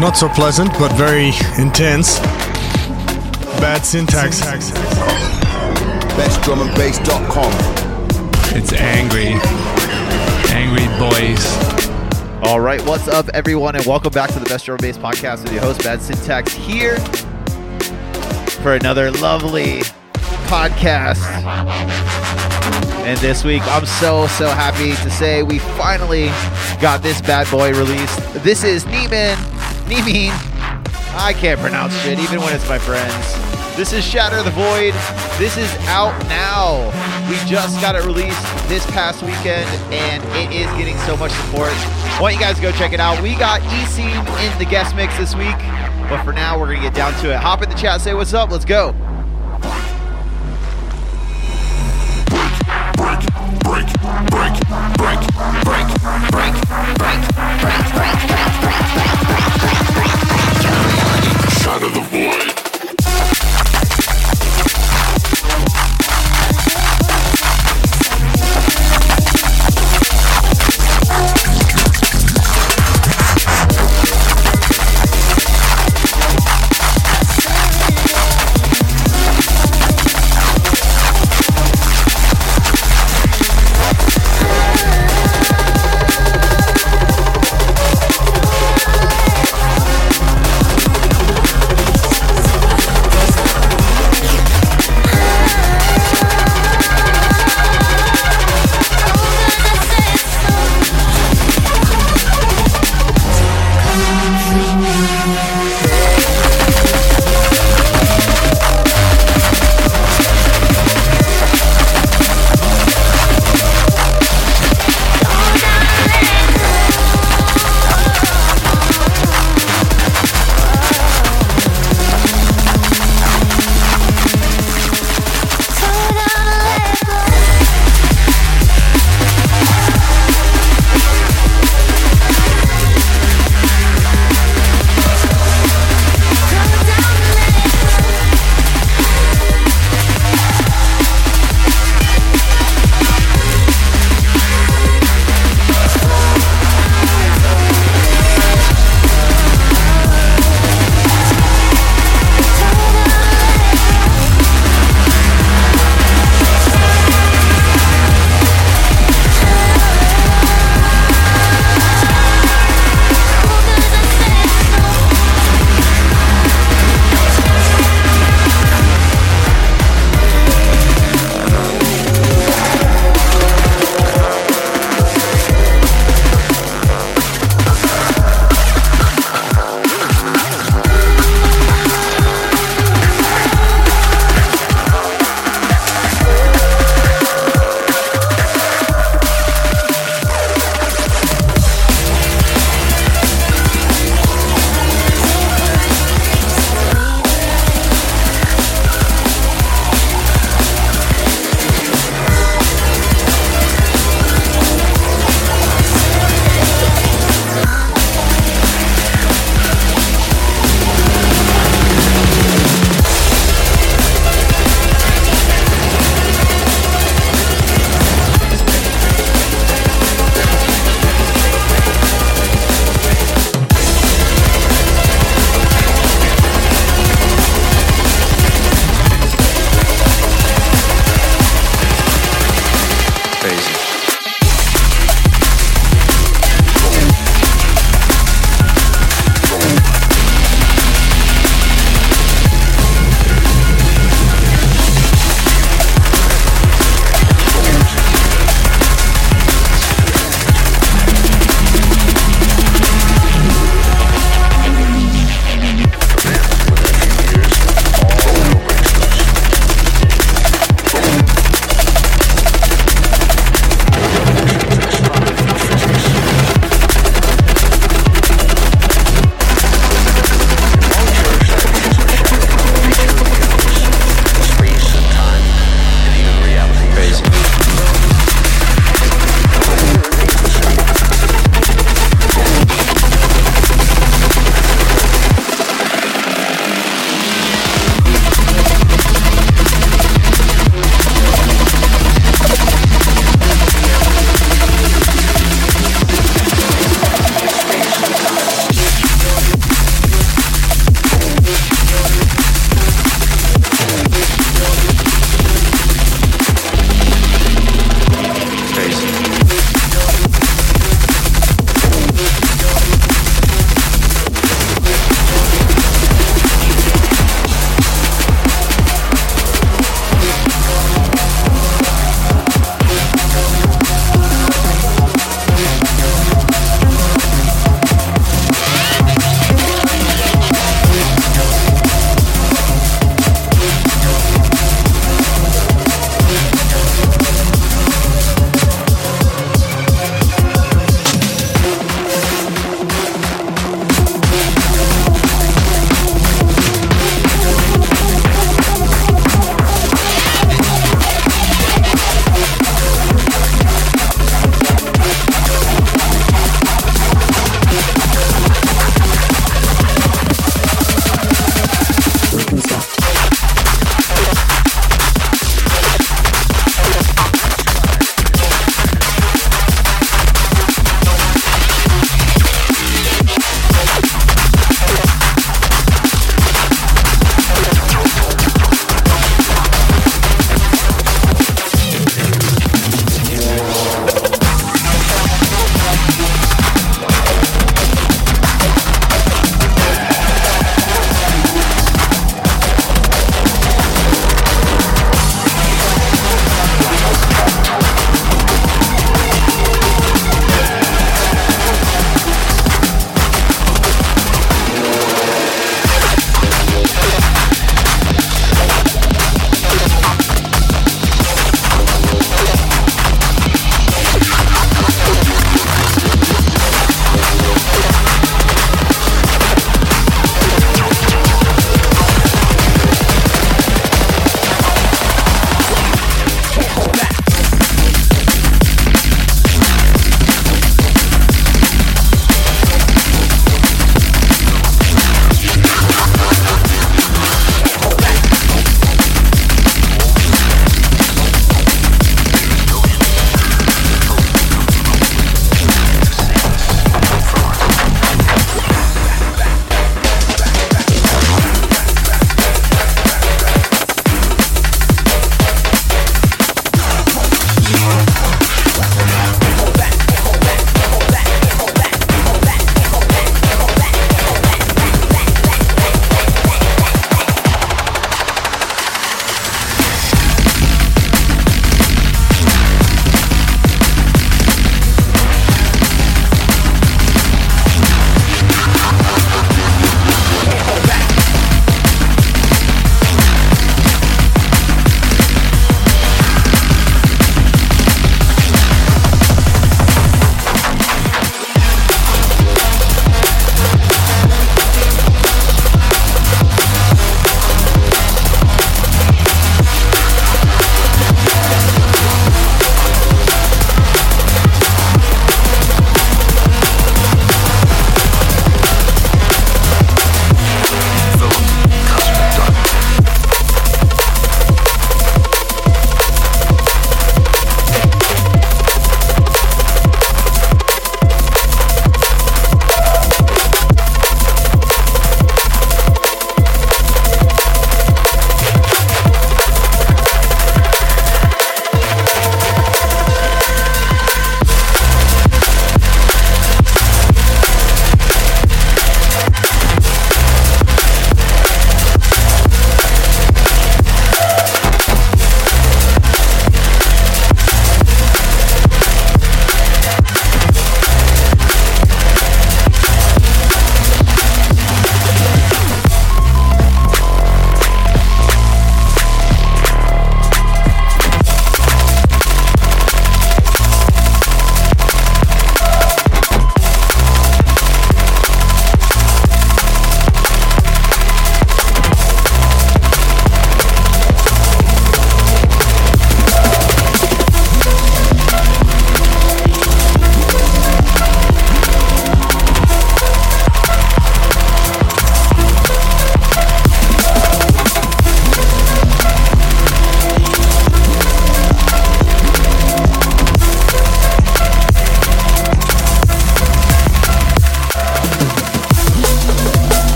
Not so pleasant, but very intense. Bad syntax. BestDrumAndBass.com. It's angry. Angry boys. All right, what's up, everyone, and welcome back to the Best Drum and Bass Podcast with your host, Bad Syntax, here for another lovely podcast. And this week, I'm so, so happy to say we finally got this bad boy released. This is Neiman, Neemin. I can't pronounce shit, even when it's my friends. This is Shatter the Void. This is out now. We just got it released this past weekend, and it is getting so much support. I want you guys to go check it out. We got E in the guest mix this week, but for now, we're going to get down to it. Hop in the chat, say what's up. Let's go. Shadow the Void.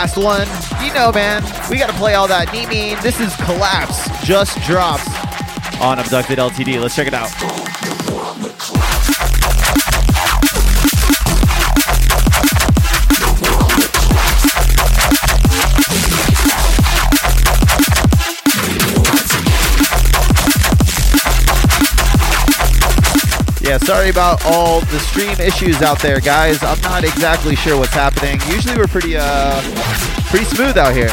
Last one. You know, man, we got to play all that. Nemean. This is Collapse. Just drops on Abducted LTD. Let's check it out. Yeah, sorry about all the stream issues out there, guys. I'm not exactly sure what's happening. Usually we're pretty uh pretty smooth out here.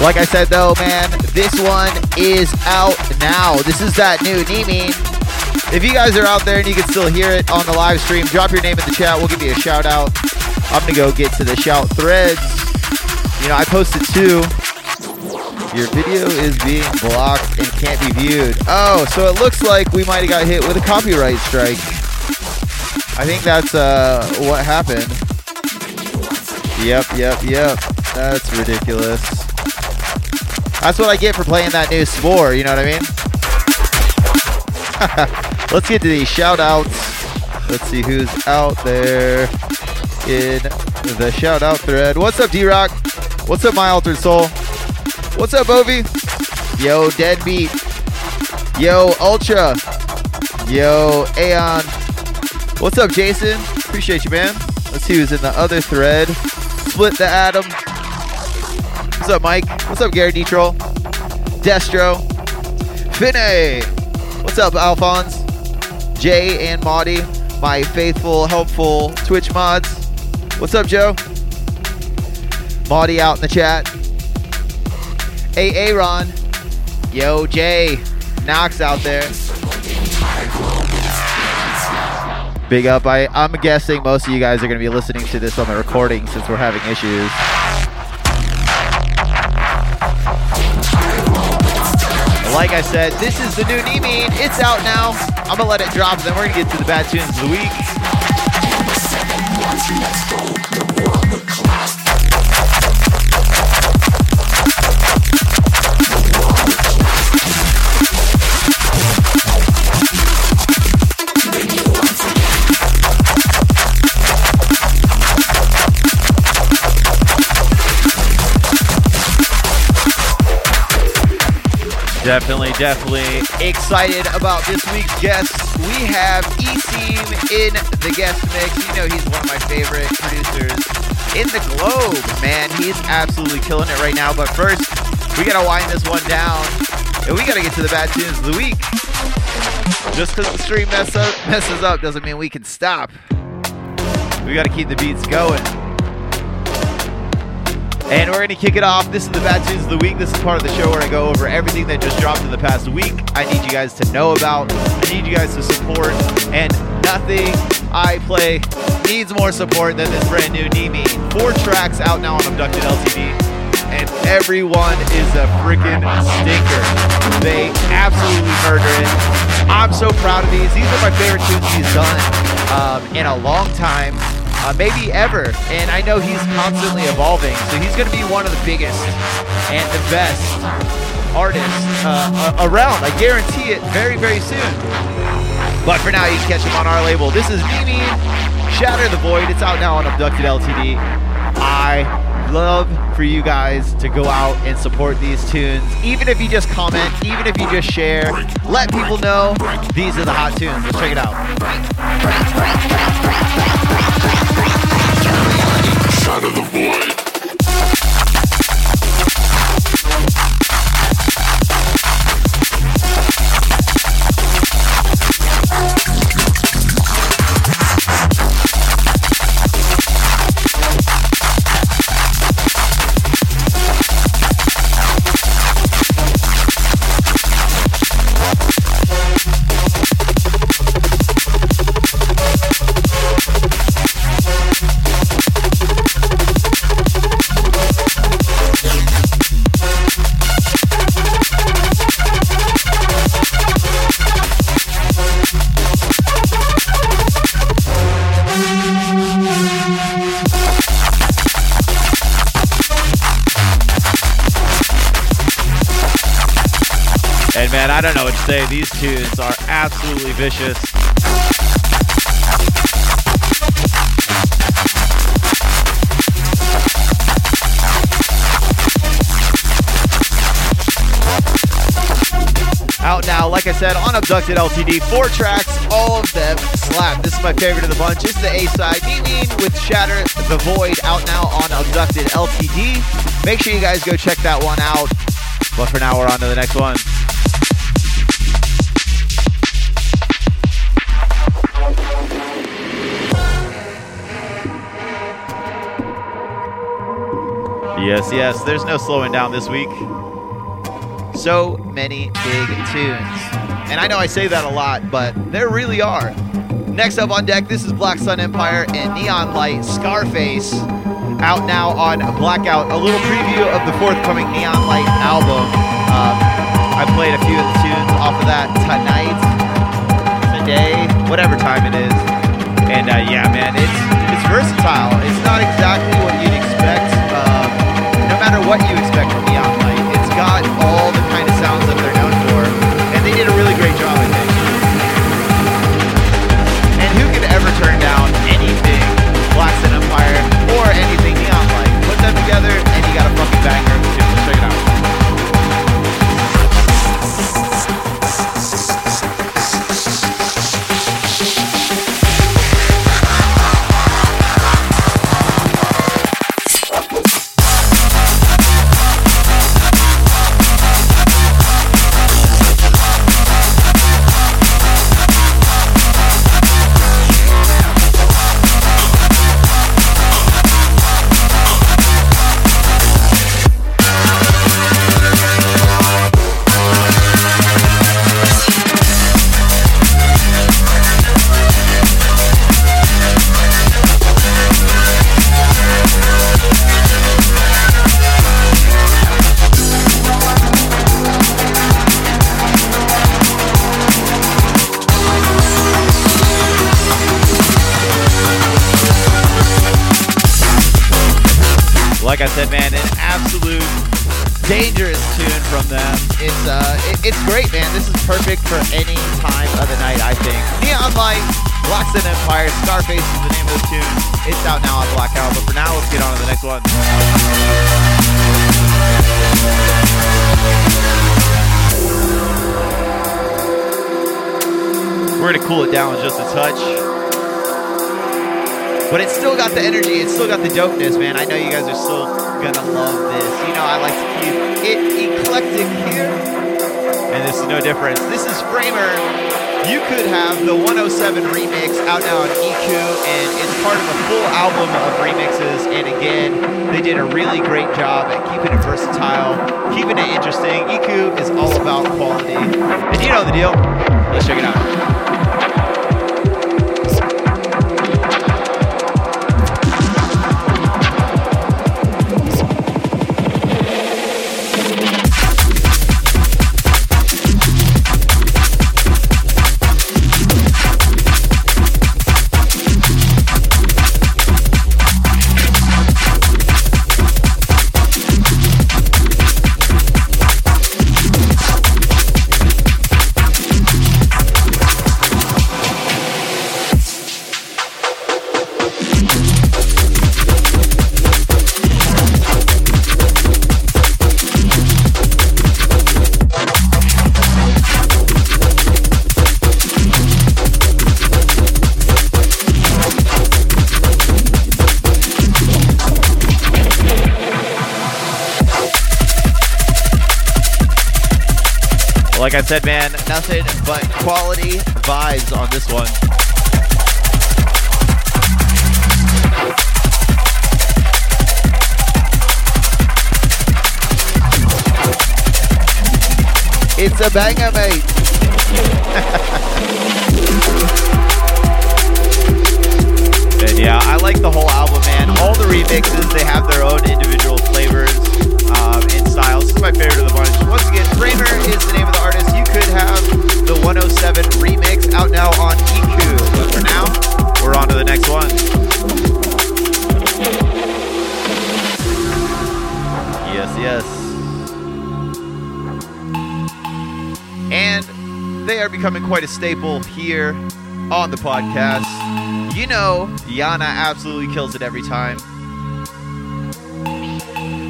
Like I said though, man, this one is out now. This is that new Nemean. If you guys are out there and you can still hear it on the live stream, drop your name in the chat. We'll give you a shout out. I'm gonna go get to the shout threads. You know, I posted two. Your video is being blocked and can't be viewed. Oh, so it looks like we might have got hit with a copyright strike. I think that's uh, what happened. Yep, yep, yep. That's ridiculous. That's what I get for playing that new Spore, you know what I mean? Let's get to these shout outs. Let's see who's out there in the shout out thread. What's up, D Rock? What's up, My Altered Soul? What's up, Ovi? Yo, Deadbeat. Yo, Ultra. Yo, Aeon. What's up, Jason? Appreciate you, man. Let's see who's in the other thread. Split the Atom. What's up, Mike? What's up, Gary Detroll? Destro. Finay. What's up, Alphonse? Jay and Maudie, my faithful, helpful Twitch mods. What's up, Joe? Maudie out in the chat. Hey, Aaron. Yo, Jay. Knox out there. Big up. I, I'm guessing most of you guys are going to be listening to this on the recording since we're having issues. Like I said, this is the new Nemean. It's out now. I'm going to let it drop, and then we're going to get to the bad tunes of the week. Definitely, definitely excited about this week's guest. We have E-Team in the guest mix. You know he's one of my favorite producers in the globe, man. He's absolutely killing it right now. But first, we gotta wind this one down, and we gotta get to the bad tunes of the week. Just because the stream mess up, messes up doesn't mean we can stop. We gotta keep the beats going. And we're going to kick it off. This is the Bad Tunes of the Week. This is part of the show where I go over everything that just dropped in the past week. I need you guys to know about. I need you guys to support. And nothing I play needs more support than this brand new Nimi. Four tracks out now on Abducted LTD. And everyone is a freaking stinker. They absolutely murder it. I'm so proud of these. These are my favorite tunes he's done um, in a long time uh, maybe ever. And I know he's constantly evolving, so he's going to be one of the biggest and the best artists uh, around. I guarantee it very, very soon. But for now, you can catch him on our label. This is Mimi, Shatter the Void. It's out now on Abducted LTD. I love for you guys to go out and support these tunes. Even if you just comment, even if you just share, let people know these are the hot tunes. Let's check it out. Shatter the void. absolutely vicious. Out now, like I said, on Abducted LTD, four tracks, all of them slap. This is my favorite of the bunch. This is the A side, Nemean with Shatter the Void, out now on Abducted LTD. Make sure you guys go check that one out. But for now, we're on to the next one. Yes, yes, there's no slowing down this week. So many big tunes. And I know I say that a lot, but there really are. Next up on deck, this is Black Sun Empire and Neon Light Scarface. Out now on Blackout. A little preview of the forthcoming Neon Light album. Um, I played a few of the tunes off of that tonight, today, whatever time it is. And uh, yeah, man, it's it's versatile. It's not exactly what you'd expect. Matter what you expect interesting. EQ is said, man, nothing but quality vibes on this one. It's a banger, mate. and yeah, I like the whole album, man. All the remixes, they have their own individual flavors um, and styles. This is my favorite of the bunch. Once again, Framer is the name of the artist. Could have the 107 remix out now on EQ. But for now, we're on to the next one. Yes, yes. And they are becoming quite a staple here on the podcast. You know, Yana absolutely kills it every time.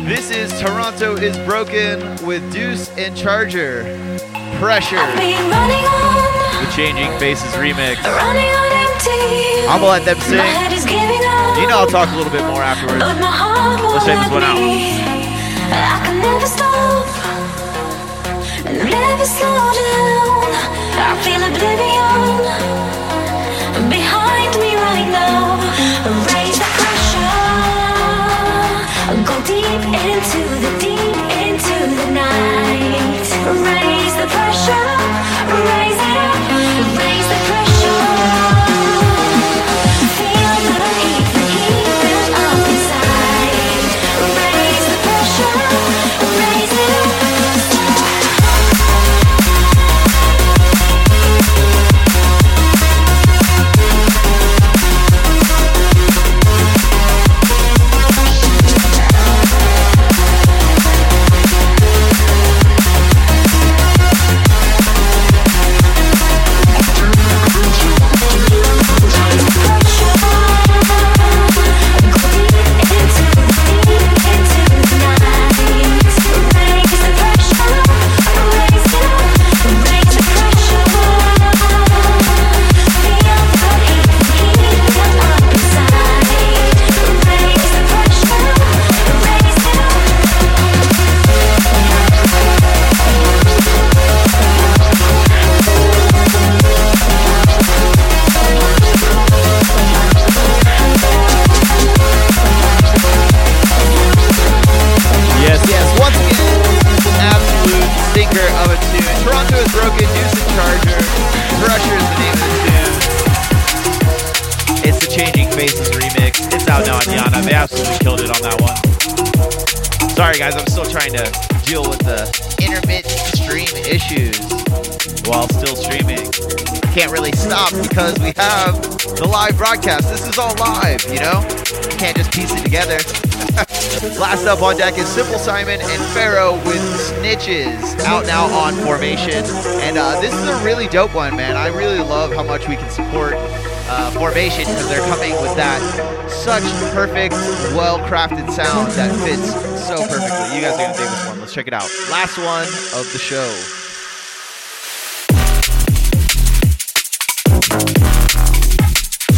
This is Toronto is Broken with Deuce and Charger. Pressure. Been running on, The Changing Faces remix. running on empty. I'm gonna let them sing. head is giving up. You know I'll talk a little bit more afterwards. But my heart Let's check this one out. I can never stop. Never slow down. I feel oblivion behind me right now. Raise the pressure. Go deep into the stop because we have the live broadcast. This is all live, you know? You Can't just piece it together. Last up on deck is Simple Simon and Pharaoh with Snitches out now on Formation. And uh, this is a really dope one, man. I really love how much we can support uh, Formation because they're coming with that such perfect, well crafted sound that fits so perfectly. You guys are going to dig this one. Let's check it out. Last one of the show.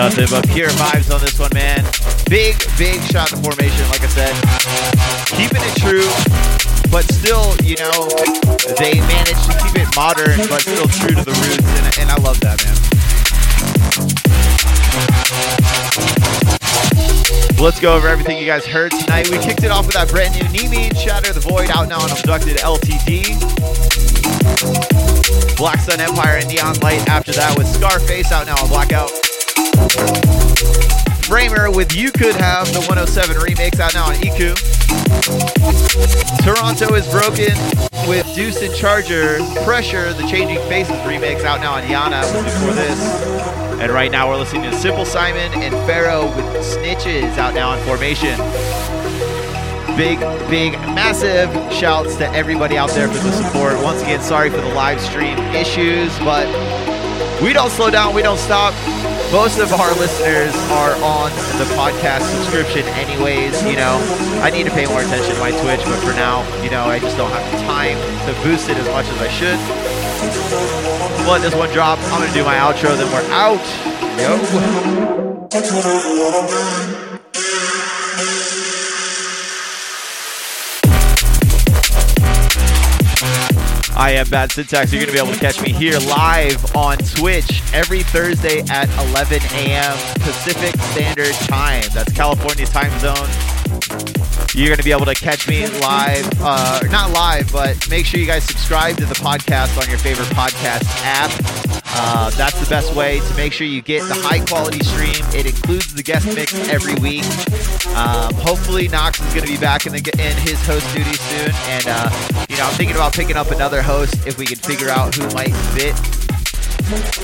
Nothing but pure vibes on this one, man. Big, big shot to formation, like I said. Keeping it true, but still, you know, they managed to keep it modern, but still true to the roots, and, and I love that, man. Let's go over everything you guys heard tonight. We kicked it off with that brand new Nemean Shatter the Void out now on Abducted LTD. Black Sun Empire and Neon Light after that with Scarface out now on Blackout. Framer with You Could Have the 107 remix out now on EQ. Toronto is Broken with Deuce and Charger. Pressure, the Changing Faces remix out now on Yana before this. And right now we're listening to Simple Simon and Pharaoh with Snitches out now on Formation. Big, big, massive shouts to everybody out there for the support. Once again, sorry for the live stream issues, but we don't slow down, we don't stop. Most of our listeners are on the podcast subscription, anyways. You know, I need to pay more attention to my Twitch, but for now, you know, I just don't have the time to boost it as much as I should. Let this one drop. I'm gonna do my outro, then we're out. Yo. I am Bad Syntax. You're going to be able to catch me here live on Twitch every Thursday at 11 a.m. Pacific Standard Time. That's California time zone. You're going to be able to catch me live, uh, not live, but make sure you guys subscribe to the podcast on your favorite podcast app. Uh, that's the best way to make sure you get the high quality stream. It includes the guest mix every week. Um, hopefully, Knox is going to be back in, the, in his host duty soon. And, uh, you know, I'm thinking about picking up another host if we can figure out who might fit.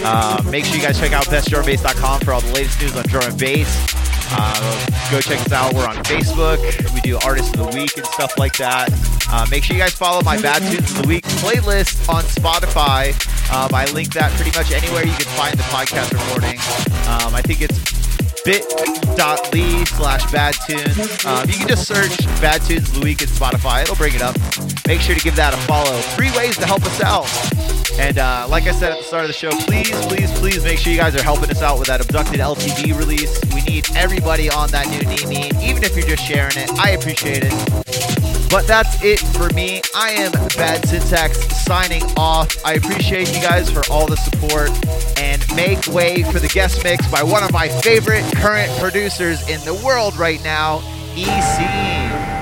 Uh, make sure you guys check out bestdrumandbass.com for all the latest news on drum and bass. Uh, go check us out. We're on Facebook. We do Artist of the Week and stuff like that. Uh, make sure you guys follow my Bad Tunes of the Week playlist on Spotify. Um, I link that pretty much anywhere you can find the podcast recording. Um, I think it's bit.ly slash bad tunes. Um, you can just search Bad Tunes Week in Spotify. It'll bring it up. Make sure to give that a follow. Three ways to help us out. And uh, like I said at the start of the show, please, please, please make sure you guys are helping us out with that Abducted LTD release. We need everybody on that new knee even if you're just sharing it. I appreciate it. But that's it for me. I am Bad Syntax signing off. I appreciate you guys for all the support and make way for the guest mix by one of my favorite current producers in the world right now, EC.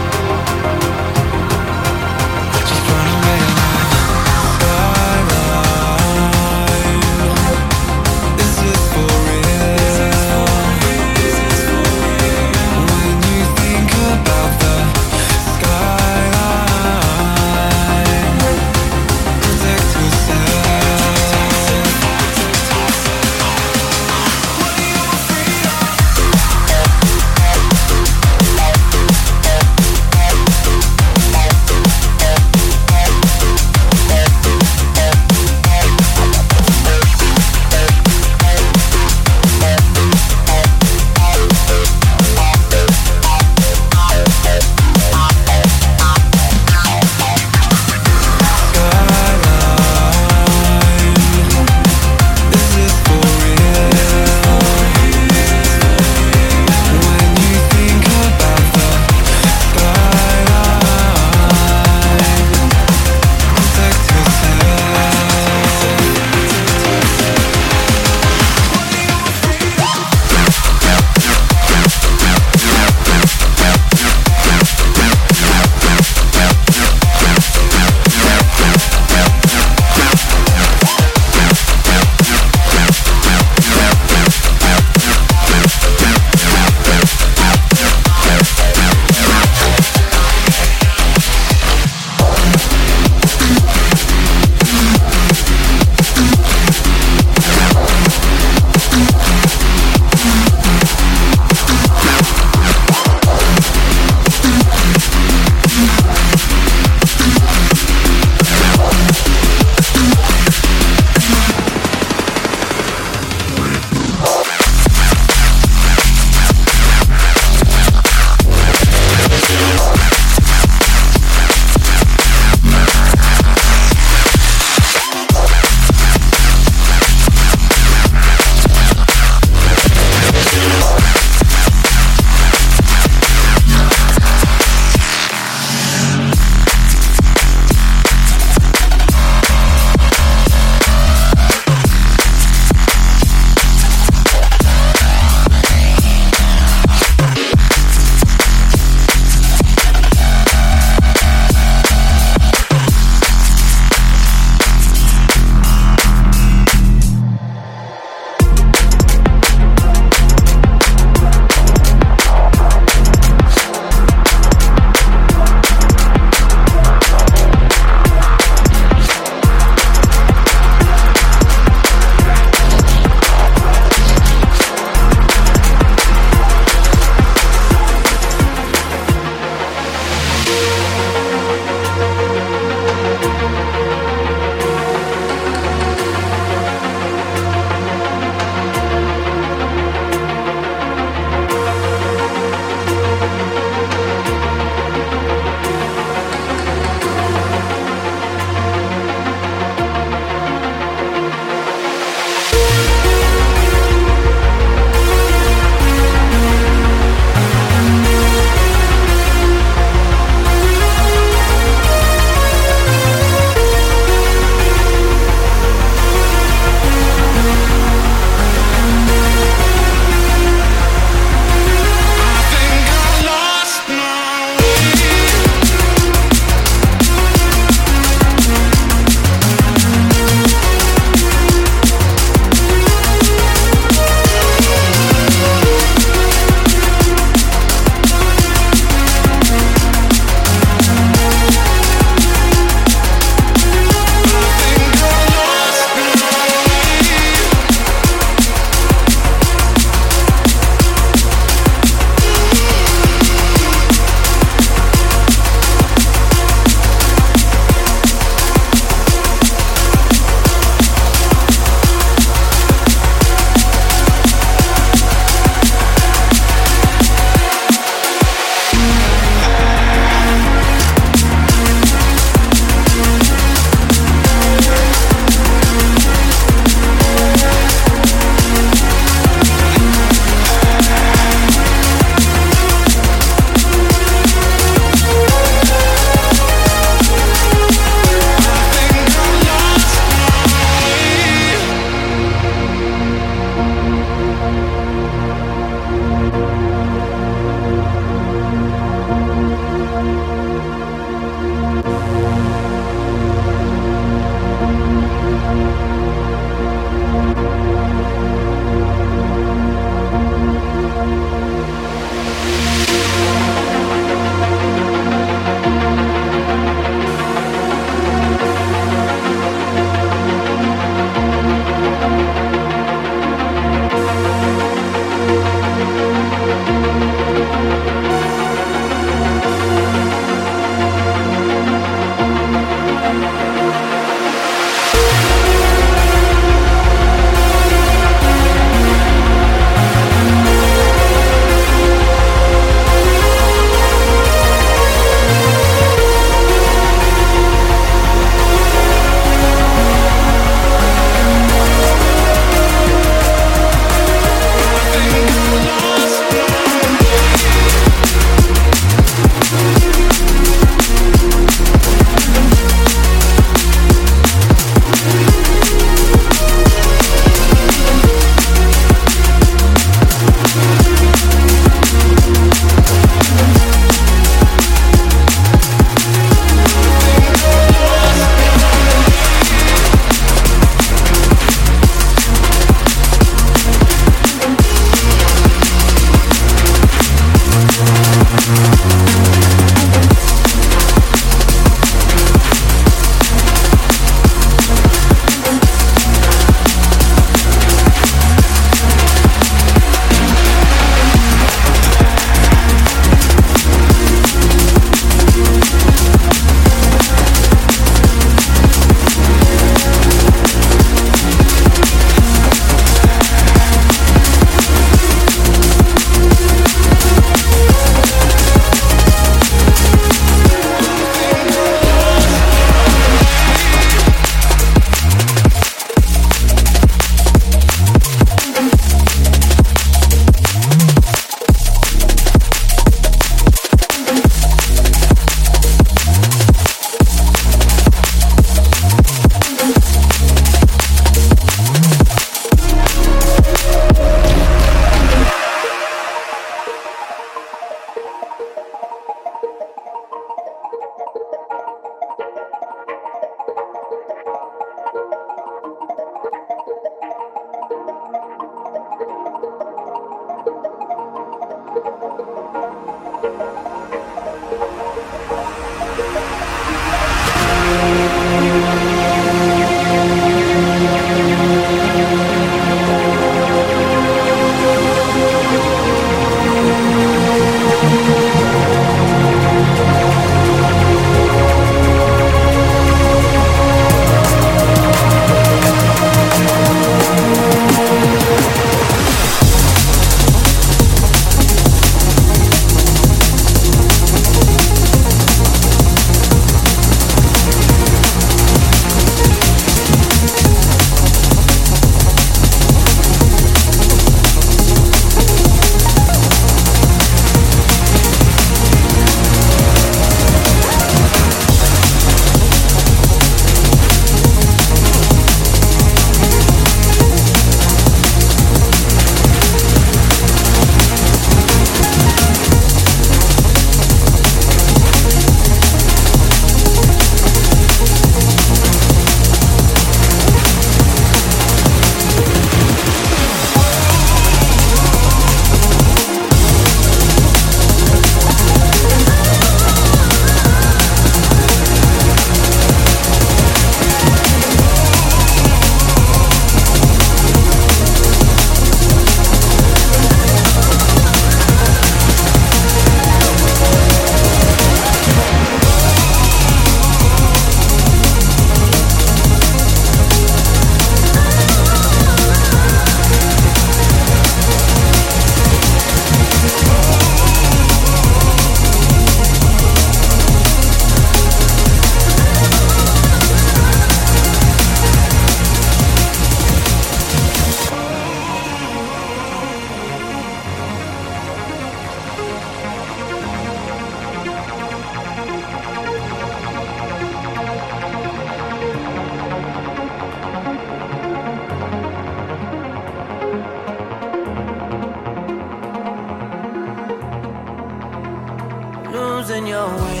Losing your way.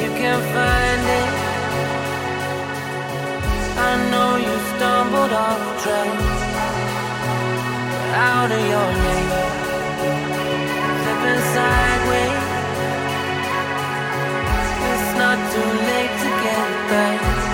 You can't find it. I know you stumbled off track, out of your lane, slipping sideways. It's not too late to get back.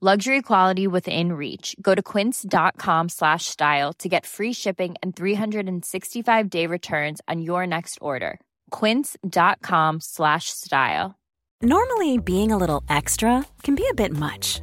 Luxury quality within reach. Go to quince.com slash style to get free shipping and 365 day returns on your next order. Quince.com slash style. Normally, being a little extra can be a bit much,